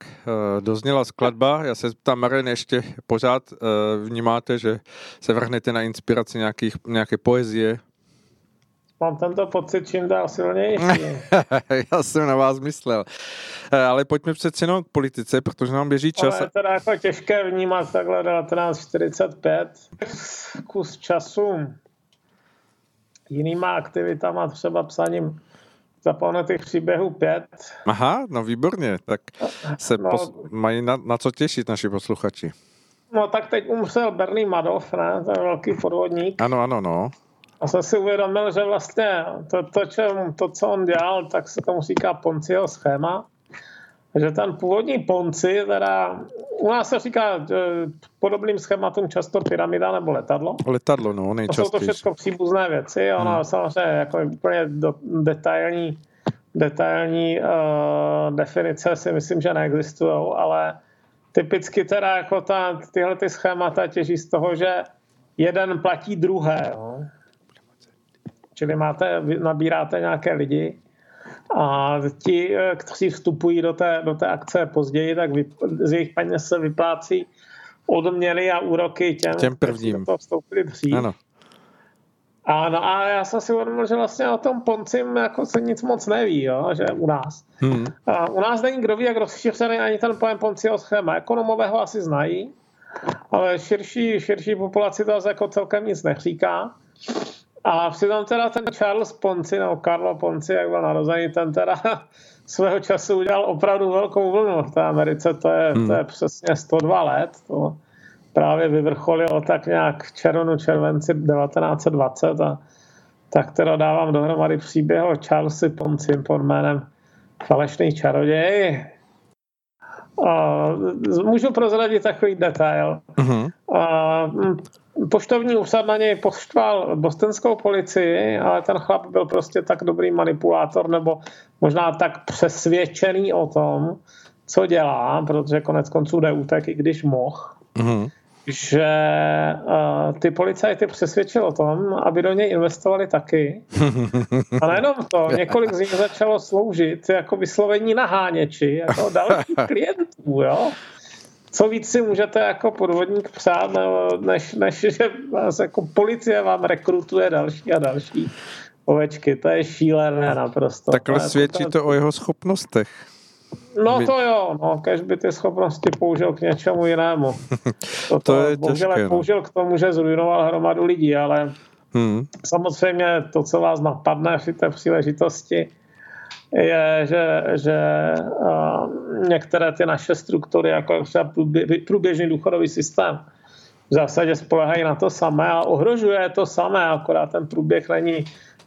Eh, dozněla skladba. Já se ptám, Marine, ještě pořád eh, vnímáte, že se vrhnete na inspiraci nějakých, nějaké poezie,
Mám tento pocit čím dál silnější.
Já jsem na vás myslel. Eh, ale pojďme přeci jenom k politice, protože nám běží čas.
Ale je teda jako těžké vnímat takhle 1945. Kus času jinýma aktivitama, třeba psaním zapomenutých příběhů pět.
Aha, no výborně, tak se no, pos- mají na, na co těšit naši posluchači.
No tak teď umřel Bernie Madoff, ne, ten velký podvodník.
Ano, ano, no.
A jsem si uvědomil, že vlastně to, to, čem, to, co on dělal, tak se tomu říká Ponciho schéma. Že ten původní Ponci, teda u nás se říká podobným schématům často pyramida nebo letadlo.
Letadlo, no, nejčastěji.
To jsou to všechno příbuzné věci. Ono hmm. samozřejmě jako úplně do, detailní detailní uh, definice si myslím, že neexistují, ale typicky teda jako ta, tyhle ty schémata těží z toho, že jeden platí druhé. Čili máte, nabíráte nějaké lidi a ti, eh, kteří vstupují do té, do té akce později, tak vy, z jejich peněz se vyplácí odměny a úroky těm,
těm prvním. kteří
do vstoupili dřív. Ano. A, no a já jsem si uvědomil, že vlastně o tom Poncim jako se nic moc neví, jo, že u nás. Hmm. A u nás není kdo ví, jak rozšířený ani ten pojem Ponciho schéma. Ekonomové ho asi znají, ale širší, širší populaci to jako celkem nic neříká. A přitom teda ten Charles Ponci, nebo Carlo Ponci, jak byl narozený, ten teda svého času udělal opravdu velkou vlnu v té Americe, to je, hmm. to je přesně 102 let, to právě vyvrcholilo tak nějak v červnu, červenci 1920 a tak teda dávám dohromady příběh o Charlesi Ponci pod jménem Falešný čaroděj. A můžu prozradit takový detail. Uh-huh. A, poštovní úřad na něj poštval bostonskou policii, ale ten chlap byl prostě tak dobrý manipulátor, nebo možná tak přesvědčený o tom, co dělá, protože konec konců jde útek, i když mohl, mm-hmm. že uh, ty policajty přesvědčil o tom, aby do něj investovali taky. A nejenom to, několik z nich začalo sloužit jako vyslovení naháněči, jako další klientů, jo co víc si můžete jako podvodník přát, než, než že vás jako policie vám rekrutuje další a další ovečky. To je šílené naprosto.
Takhle to svědčí to, to o jeho schopnostech.
No to jo, no, kež by ty schopnosti použil k něčemu jinému.
To, to je těžké, no.
použil k tomu, že zrujnoval hromadu lidí, ale hmm. samozřejmě to, co vás napadne v té příležitosti, je, že, že některé ty naše struktury, jako třeba průběžný důchodový systém, v zásadě spolehají na to samé a ohrožuje to samé, akorát ten průběh není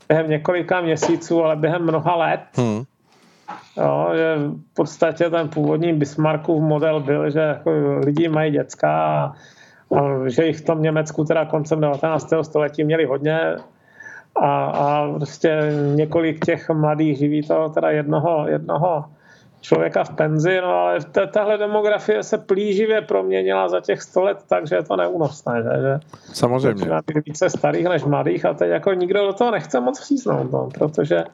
během několika měsíců, ale během mnoha let. Hmm. Jo, že v podstatě ten původní Bismarckův model byl, že jako lidi mají dětská a, a že jich v tom Německu teda koncem 19. století měli hodně, a, a prostě několik těch mladých živí toho teda jednoho, jednoho člověka v penzi, no ale tahle demografie se plíživě proměnila za těch 100 let, takže je to neúnosné, že? že
Samozřejmě.
být více starých než mladých a teď jako nikdo do toho nechce moc přísnout, no, protože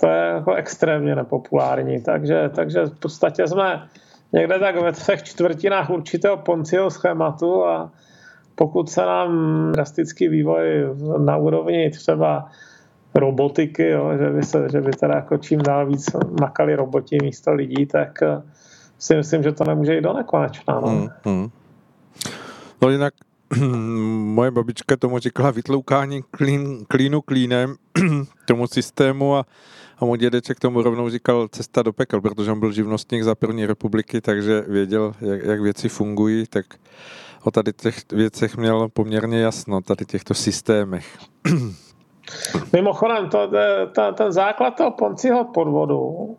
to je jako extrémně nepopulární, takže, takže v podstatě jsme někde tak ve třech čtvrtinách určitého Ponciho schématu a pokud se nám drastický vývoj na úrovni třeba robotiky, jo, že, by se, že by teda jako čím dál víc makali roboti místo lidí, tak eh, si myslím, že to nemůže jít do nekonečna. No. Hmm, hmm.
no jinak moje babička tomu říkala vytloukání klín, klínu klínem tomu systému a, a můj dědeček tomu rovnou říkal cesta do pekel, protože on byl živnostník za první republiky, takže věděl, jak, jak věci fungují, tak o tady těch věcech měl poměrně jasno, tady těchto systémech.
Mimochodem, to, to, ten základ toho Ponciho podvodu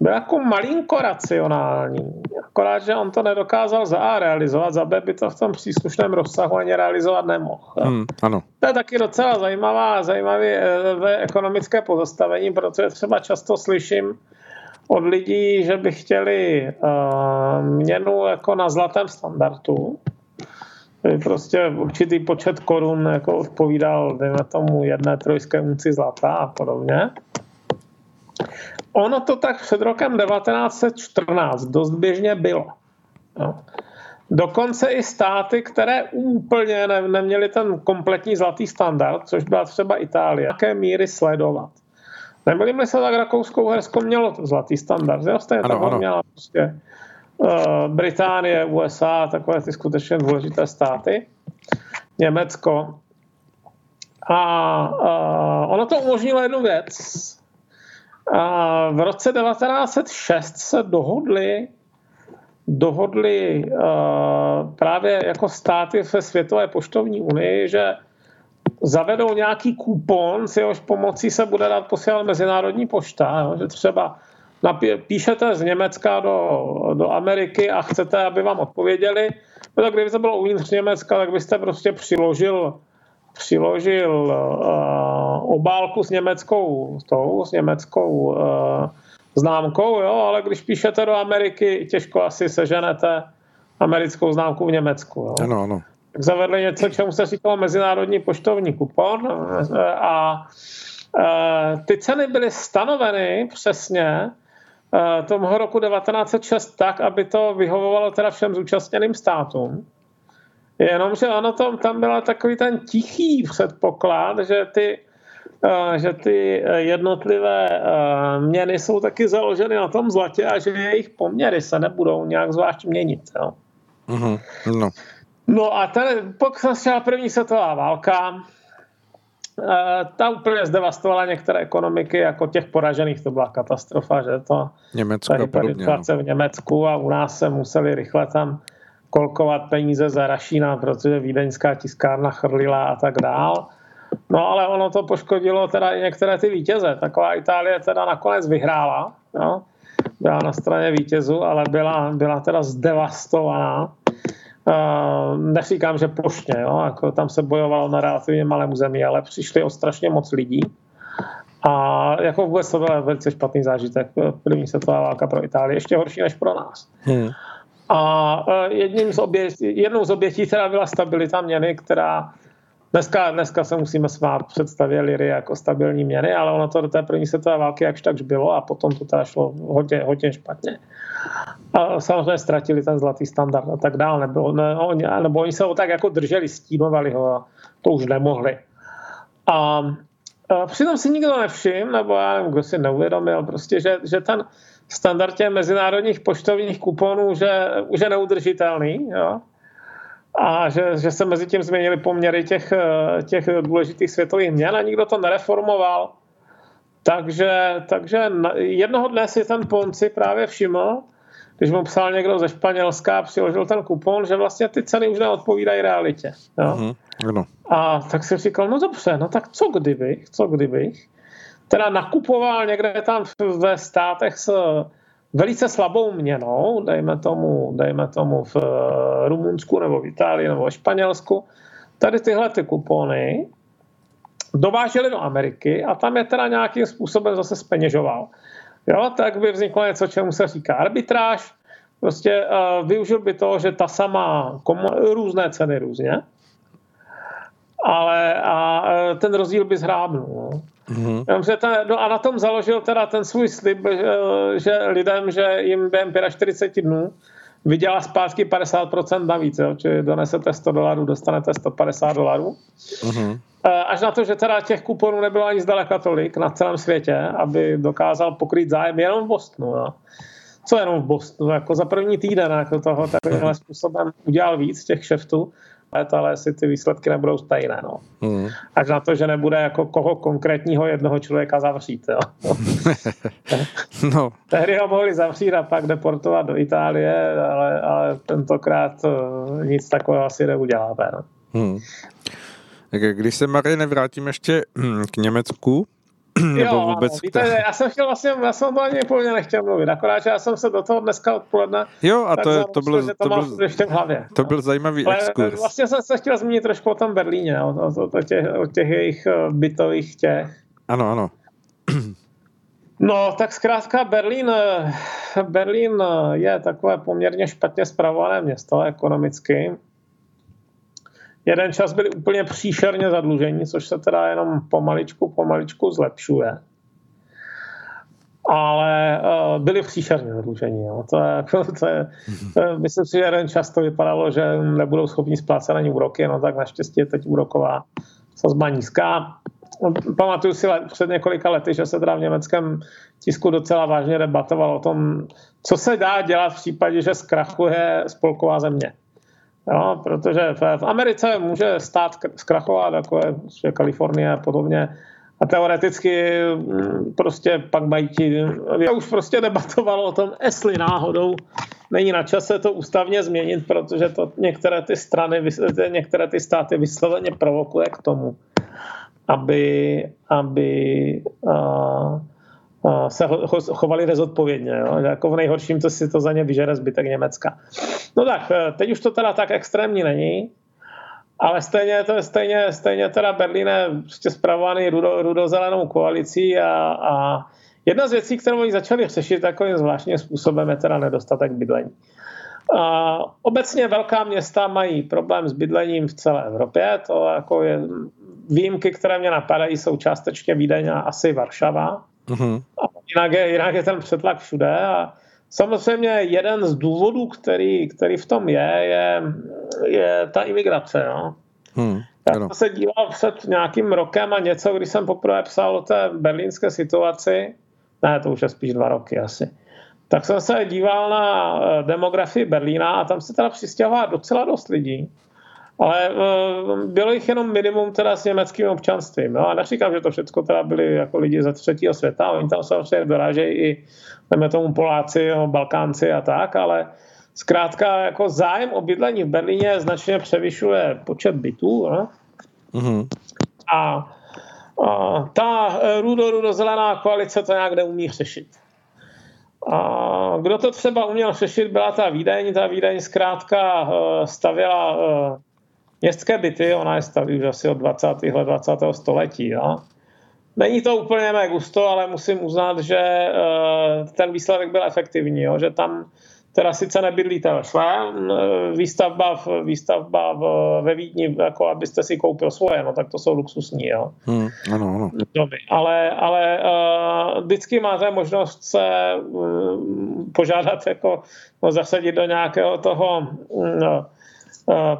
byl jako malinko racionální. Akorát, že on to nedokázal za A realizovat, za B by to v tom příslušném rozsahu ani realizovat nemohl. Hmm,
ano.
To je taky docela zajímavá, zajímavé eh, ekonomické pozastavení, protože třeba často slyším od lidí, že by chtěli uh, měnu jako na zlatém standardu, prostě určitý počet korun jako odpovídal, dejme tomu, jedné trojské unci zlata a podobně. Ono to tak před rokem 1914 dost běžně bylo. No. Dokonce i státy, které úplně ne, neměly ten kompletní zlatý standard, což byla třeba Itálie, jaké míry sledovat. Nebyli se tak Rakousko-Uhersko mělo to zlatý standard, jo? Stejně ano, ano. měla prostě Eh, Británie, USA, takové ty skutečně důležité státy, Německo. A uh, ono to umožnilo jednu věc. Uh, v roce 1906 se dohodli dohodli uh, právě jako státy ve Světové poštovní unii, že zavedou nějaký kupon, s jehož pomocí se bude dát posílat mezinárodní pošta, jo, že třeba píšete z Německa do, do Ameriky a chcete, aby vám odpověděli, no tak kdyby to bylo uvnitř Německa, tak byste prostě přiložil přiložil uh, obálku s německou, s tou, s německou uh, známkou, jo, ale když píšete do Ameriky, těžko asi seženete americkou známku v Německu. Jo.
Ano, ano.
Tak zavedli něco, čemu se říkalo mezinárodní poštovní kupon a ty ceny byly stanoveny přesně tomu roku 1906 tak, aby to vyhovovalo teda všem zúčastněným státům. Jenomže ono to, tam byl takový ten tichý předpoklad, že ty, že ty jednotlivé měny jsou taky založeny na tom zlatě a že jejich poměry se nebudou nějak zvlášť měnit. Jo.
Mm-hmm. No.
no a ten, pokud se první světová válka, ta úplně zdevastovala některé ekonomiky, jako těch poražených, to byla katastrofa, že to
Německo tady podobně,
no. v Německu a u nás se museli rychle tam kolkovat peníze za Rašína, protože vídeňská tiskárna chrlila a tak dál. No ale ono to poškodilo teda i některé ty vítěze. Taková Itálie teda nakonec vyhrála. Jo? Byla na straně vítězů, ale byla, byla teda zdevastovaná. Uh, neříkám, že plošně, jo? Jako tam se bojovalo na relativně malém území, ale přišli o strašně moc lidí. A jako vůbec to byl velice špatný zážitek. První světová válka pro Itálii, ještě horší než pro nás. Hmm. A e, jedním z obětí, jednou z obětí teda byla stabilita měny, která dneska, dneska se musíme smát představě liry jako stabilní měny, ale ono to do té první světové války jakž takž bylo a potom to teda šlo hodně, hodně špatně. A samozřejmě ztratili ten zlatý standard a tak dále. Nebylo, ne, oni, nebo oni se ho tak jako drželi, stínovali ho a to už nemohli. A, a přitom si nikdo nevšiml, nebo já nevím, kdo si neuvědomil, prostě, že, že ten, standardě mezinárodních poštovních kuponů, že už je neudržitelný. Jo? A že, že se mezi tím změnily poměry těch, těch důležitých světových měn a nikdo to nereformoval. Takže, takže jednoho dne si ten Ponci právě všiml, když mu psal někdo ze Španělska a přiložil ten kupon, že vlastně ty ceny už neodpovídají realitě. Jo?
Mm-hmm.
A tak si říkal, no dobře, no tak co kdybych, co kdybych teda nakupoval někde tam ve státech s velice slabou měnou, dejme tomu, dejme tomu v eh, Rumunsku nebo v Itálii nebo v Španělsku, tady tyhle ty kupony dováželi do Ameriky a tam je teda nějakým způsobem zase speněžoval. Jo, tak by vzniklo něco, čemu se říká arbitráž. Prostě uh, využil by to, že ta sama komu- různé ceny různě, ale a eh, ten rozdíl by zhrábnul. No. Mm-hmm. ten, no a na tom založil teda ten svůj slib, že, že lidem, že jim během 45 dnů vydělá zpátky 50% navíc, jo? čili donesete 100 dolarů, dostanete 150 dolarů. Mm-hmm. Až na to, že teda těch kuponů nebylo ani zdaleka tolik na celém světě, aby dokázal pokrýt zájem jenom v Bostonu. Jo? Co jenom v Bostonu? Jako za první týden jako toho takovýmhle způsobem udělal víc těch šeftů let, ale asi ty výsledky nebudou stejné. No. Mm. Až na to, že nebude jako koho konkrétního jednoho člověka zavřít. Jo. no. Tehdy ho mohli zavřít a pak deportovat do Itálie, ale, ale tentokrát eh, nic takového asi neuděláme. No. Mm.
Když se, Marie, nevrátím ještě hm, k Německu, nebo jo, vůbec...
Víte, já jsem chtěl vlastně, já jsem to ani úplně nechtěl mluvit, akorát, že já jsem se do toho dneska odpoledne
Jo, a to, to, bylo,
to,
to, byl,
v hlavě.
To byl zajímavý Ale exkurs.
Vlastně jsem se chtěl zmínit trošku o tom Berlíně, o, o, o, těch, o těch jejich eh, bytových těch.
Ano, ano.
No, tak zkrátka Berlín, eh, Berlín eh, je takové poměrně špatně zpravované město ekonomicky jeden čas byli úplně příšerně zadlužení, což se teda jenom pomaličku, pomaličku zlepšuje. Ale uh, byli příšerně zadlužení. Jo. To je, to je, to je, myslím si, že jeden čas to vypadalo, že nebudou schopni splácet ani úroky, no tak naštěstí je teď úroková sazba nízká. Pamatuju si let, před několika lety, že se teda v německém tisku docela vážně debatovalo o tom, co se dá dělat v případě, že zkrachuje spolková země. Jo, protože v, v Americe může stát zkrachovat, jako je, je Kalifornie a podobně. A teoreticky mm, prostě pak mají ti, já už prostě debatovalo o tom, jestli náhodou není na čase to ústavně změnit, protože to některé ty strany, některé ty státy vysloveně provokuje k tomu, aby, aby uh, se chovali rezodpovědně. Jo? Jako v nejhorším to si to za ně vyžere zbytek Německa. No tak, e, teď už to teda tak extrémní není. ale stejně, to stejně, stejně teda Berlín je prostě zpravovaný rudo, rudozelenou koalicí a, a jedna z věcí, kterou oni začali řešit takovým zvláštním způsobem, je teda nedostatek bydlení. A obecně velká města mají problém s bydlením v celé Evropě. To jako je výjimky, které mě napadají, jsou částečně Vídeň a asi Varšava. Uh-huh. A jinak, je, jinak je ten přetlak všude. A samozřejmě jeden z důvodů, který, který v tom je, je, je ta imigrace. No. Hmm, Já jsem se díval před nějakým rokem a něco, když jsem poprvé psal o té berlínské situaci, ne, to už je spíš dva roky asi, tak jsem se díval na eh, demografii Berlína a tam se teda přistěhová docela dost lidí. Ale uh, bylo jich jenom minimum teda s německým občanstvím. No a neříkám, že to všechno teda byli jako lidi ze třetího světa, oni tam samozřejmě dorážejí i, jdeme tomu Poláci, no, Balkánci a tak, ale zkrátka jako zájem o bydlení v Berlíně značně převyšuje počet bytů. No? Mm-hmm. A, a ta rudo-rudo-zelená koalice to nějak neumí řešit. A kdo to třeba uměl řešit, byla ta Vídeň. Ta Vídeň zkrátka eh, stavěla eh, městské byty, ona je staví už asi od 20. let 20. století. Jo. Není to úplně mé gusto, ale musím uznat, že eh, ten výsledek byl efektivní, jo, že tam teda sice nebydlíte ve svém, výstavba, v, výstavba v, ve Vídni, jako abyste si koupil svoje, no tak to jsou luxusní, jo.
Hmm, ano, ano.
Doby. Ale, ale uh, vždycky máte možnost se požádat, jako no, zasadit do nějakého toho uh,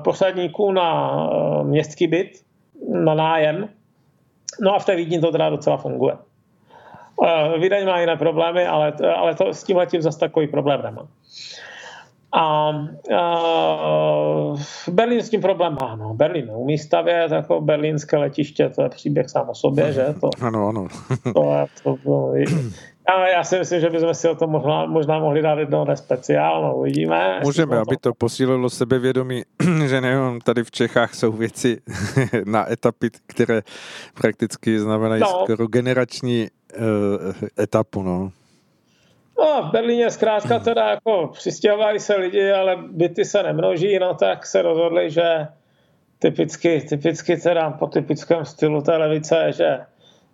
posadníku na uh, městský byt, na nájem. No a v té Vídni to teda docela funguje. Vídeň má jiné problémy, ale, ale to s tím letím zase takový problém nemá. A, a Berlín s tím problém má. No. Berlín neumí stavět, jako berlínské letiště, to je příběh sám o sobě, že? To,
ano, ano.
to, to, to, ale já si myslím, že bychom si o tom možná, možná mohli dát jednou nespeciál, no uvidíme.
Můžeme, aby to posílilo sebevědomí, že nejenom tady v Čechách jsou věci na etapy, které prakticky znamenají no. skoro generační uh, etapu, no.
No, v Berlíně zkrátka teda jako přistěhovali se lidi, ale byty se nemnoží, no tak se rozhodli, že typicky, typicky teda po typickém stylu té levice, že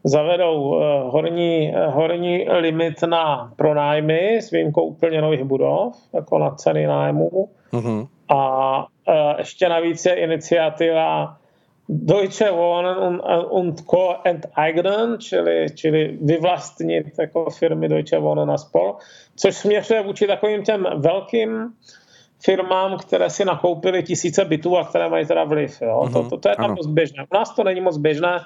zavedou eh, horní, eh, horní limit na pronájmy s výjimkou úplně nových budov, jako na ceny nájmu. Uh-huh. A eh, ještě navíc je iniciativa Deutsche Wohnen und Co. enteignen, čili, čili vyvlastnit jako firmy Deutsche Wohnen a spol, což směřuje vůči takovým těm velkým firmám, které si nakoupily tisíce bytů a které mají teda vliv. Jo? Uh-huh, to, to, to je tam dost běžné. U nás to není moc běžné.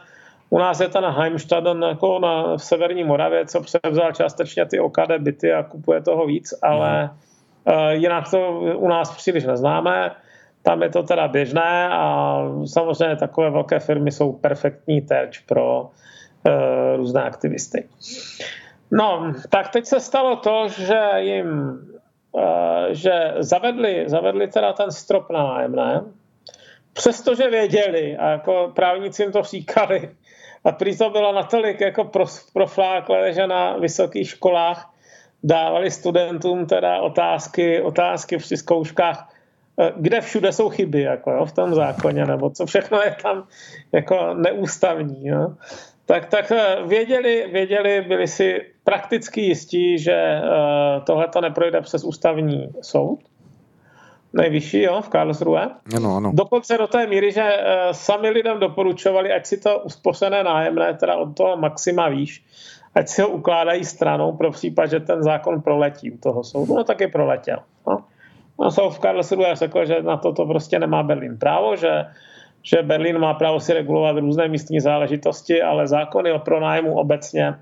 U nás je ten Heimstaden jako na, v severní Moravě, co převzal částečně ty OKD byty a kupuje toho víc, ale uh, jinak to u nás příliš neznáme. Tam je to teda běžné a samozřejmě takové velké firmy jsou perfektní terč pro uh, různé aktivisty. No, tak teď se stalo to, že jim uh, že zavedli, zavedli teda ten strop na nájemné, přestože věděli, a jako právníci jim to říkali, a prý to bylo natolik jako profláklé, že na vysokých školách dávali studentům teda otázky, otázky při zkouškách, Eh, kde všude jsou chyby jako, jo, v tom zákoně, nebo co všechno je tam jako neústavní. Jo. Tak, tak eh, věděli, věděli, byli si prakticky jistí, že uh, tohle to neprojde přes ústavní soud, nejvyšší, jo, v Karlsruhe.
Ano, ano.
Dokonce do té míry, že uh, sami lidem doporučovali, ať si to uspořené nájemné, teda od toho maxima výš, ať si ho ukládají stranou pro případ, že ten zákon proletí u toho soudu. No tak je proletěl. No. No, jsou v Karlsruhe řekl, že na to to prostě nemá Berlín právo, že, že Berlín má právo si regulovat různé místní záležitosti, ale zákony o pronájmu obecně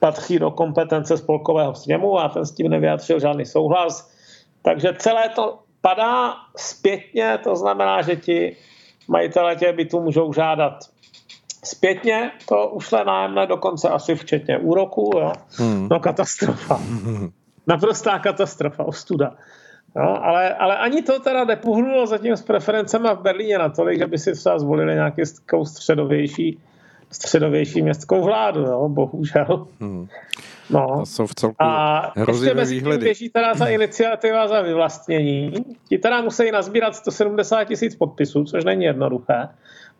patří do kompetence spolkového sněmu a ten s tím nevyjádřil žádný souhlas. Takže celé to padá zpětně, to znamená, že ti majitelé těch bytů můžou žádat zpětně to ušlé nájemné, dokonce asi včetně úroku. Jo? Hmm. No katastrofa. Naprostá katastrofa, ostuda. No, ale, ale ani to teda nepohnulo zatím s preferencemi v Berlíně natolik, že by si třeba zvolili nějaký středovější středovější městskou vládu, jo, bohužel. Hmm.
No. To jsou v celku a ještě mezi
tím běží teda ta iniciativa za vyvlastnění. Ti teda musí nazbírat 170 tisíc podpisů, což není jednoduché,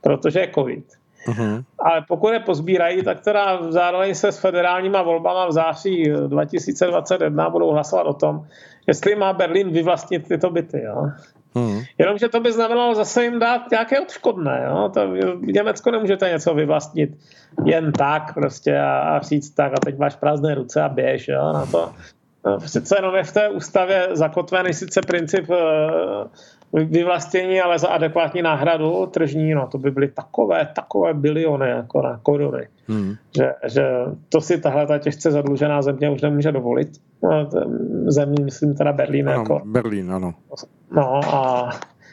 protože je covid. Uh-huh. Ale pokud je pozbírají, tak teda zároveň se s federálníma volbama v září 2021 budou hlasovat o tom, jestli má Berlín vyvlastnit tyto byty. Jo. Hmm. Jenomže to by znamenalo zase jim dát nějaké odškodné. Jo? To v Německu nemůžete něco vyvlastnit jen tak prostě a, a říct tak a teď máš prázdné ruce a běž. Jo? Na to, no, sice jenom je v té ústavě zakotvený sice princip uh, vyvlastnění, ale za adekvátní náhradu tržní, no to by byly takové, takové biliony jako na koruny. Hmm. Že, že to si tahle ta těžce zadlužená země už nemůže dovolit. No, země, myslím teda Berlín.
Ano,
jako.
Berlín, ano.
No a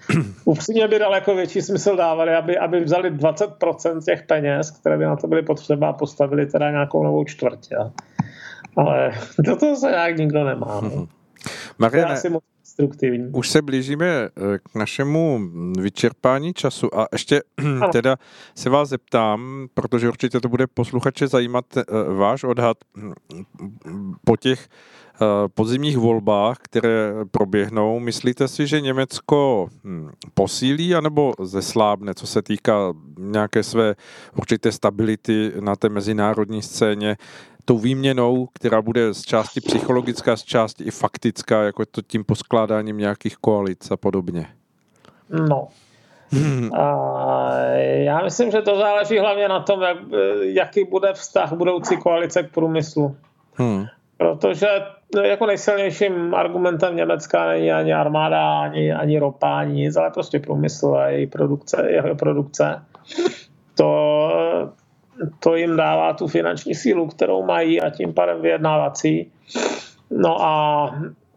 upřímně by daleko větší smysl dávali, aby, aby vzali 20% těch peněz, které by na to byly potřeba a postavili teda nějakou novou čtvrtě. Ale do toho se nějak nikdo nemá. No.
Mariane, už se blížíme eh, k našemu vyčerpání času a ještě teda se vás zeptám, protože určitě to bude posluchače zajímat eh, váš odhad hm, po těch Eh, podzimních volbách, které proběhnou, myslíte si, že Německo hm, posílí anebo zeslábne, co se týká nějaké své určité stability na té mezinárodní scéně, tou výměnou, která bude z části psychologická, z části i faktická, jako to tím poskládáním nějakých koalic a podobně?
No, a já myslím, že to záleží hlavně na tom, jak, jaký bude vztah budoucí koalice k průmyslu. Hmm. Protože jako nejsilnějším argumentem Německa není ani armáda, ani, ani ropa, ani nic, ale prostě průmysl a její produkce, jeho produkce. To, to jim dává tu finanční sílu, kterou mají a tím pádem vyjednávací. No a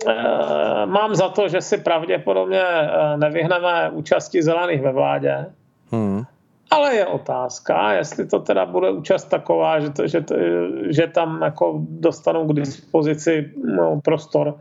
e, mám za to, že si pravděpodobně e, nevyhneme účasti zelených ve vládě. Hmm. Ale je otázka, jestli to teda bude účast taková, že, to, že, to, že tam jako dostanou k dispozici no, prostor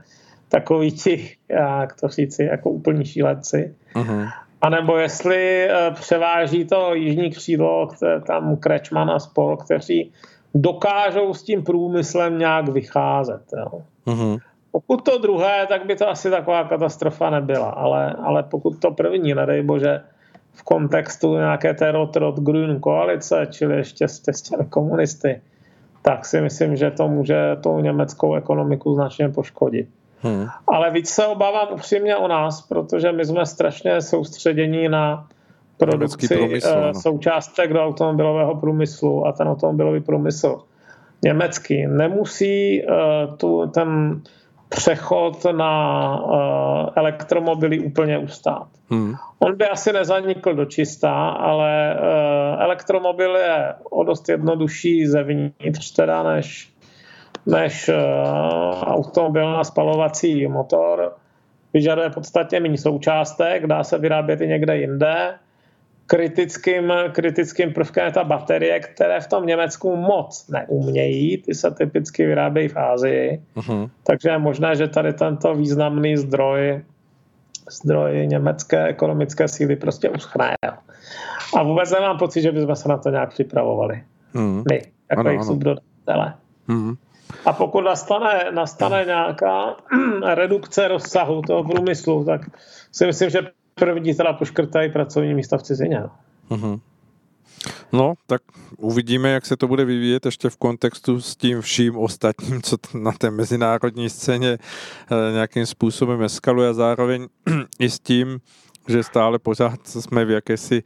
takový ti, jak to říci, jako úplní šílenci. Uh-huh. A nebo jestli eh, převáží to jižní křídlo, tam Krečman a spol, kteří dokážou s tím průmyslem nějak vycházet. Jo. Uh-huh. Pokud to druhé, tak by to asi taková katastrofa nebyla, ale, ale pokud to první, nedej bože, v kontextu nějaké té Rotrod Grün koalice, čili ještě s těmi komunisty, tak si myslím, že to může tou německou ekonomiku značně poškodit. Hmm. Ale víc se obávám upřímně o nás, protože my jsme strašně soustředění na produkci průmysl, uh, součástek do automobilového průmyslu a ten automobilový průmysl německý nemusí uh, tu, ten přechod na uh, elektromobily úplně ustát. Hmm. On by asi nezanikl do čistá, ale uh, elektromobil je o dost jednodušší zevnitř teda než, než uh, automobil na spalovací motor. Vyžaduje podstatně méně součástek, dá se vyrábět i někde jinde kritickým, kritickým prvkem je ta baterie, které v tom Německu moc neumějí, ty se typicky vyrábějí v Ázii, uh-huh. takže je možné, že tady tento významný zdroj zdroj německé ekonomické síly prostě uschne. A vůbec nemám pocit, že bychom se na to nějak připravovali. Uh-huh. My, jako ano, jejich subdodavatele. Uh-huh. A pokud nastane, nastane nějaká redukce rozsahu toho průmyslu, tak si myslím, že první teda poškrtají pracovní místa v cizině. Uh-huh.
No, tak uvidíme, jak se to bude vyvíjet ještě v kontextu s tím vším ostatním, co na té mezinárodní scéně eh, nějakým způsobem eskaluje a zároveň i s tím, že stále pořád jsme v jakési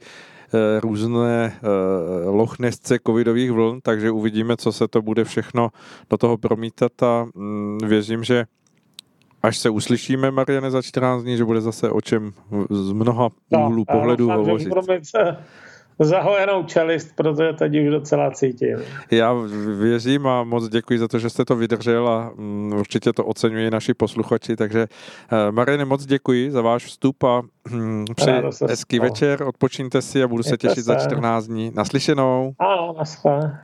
různé eh, lochnesce covidových vln, takže uvidíme, co se to bude všechno do toho promítat a mm, věřím, že až se uslyšíme, Mariane, za 14 dní, že bude zase o čem z mnoha no, úhlů no, pohledu hovořit.
Zahojenou čelist, protože teď už docela cítím.
Já věřím a moc děkuji za to, že jste to vydržel a mm, určitě to oceňují naši posluchači, takže uh, Mariane, moc děkuji za váš vstup a hm, přeji hezký večer, odpočíňte si a budu se těšit se. za 14 dní. Naslyšenou.
Ano, naschle.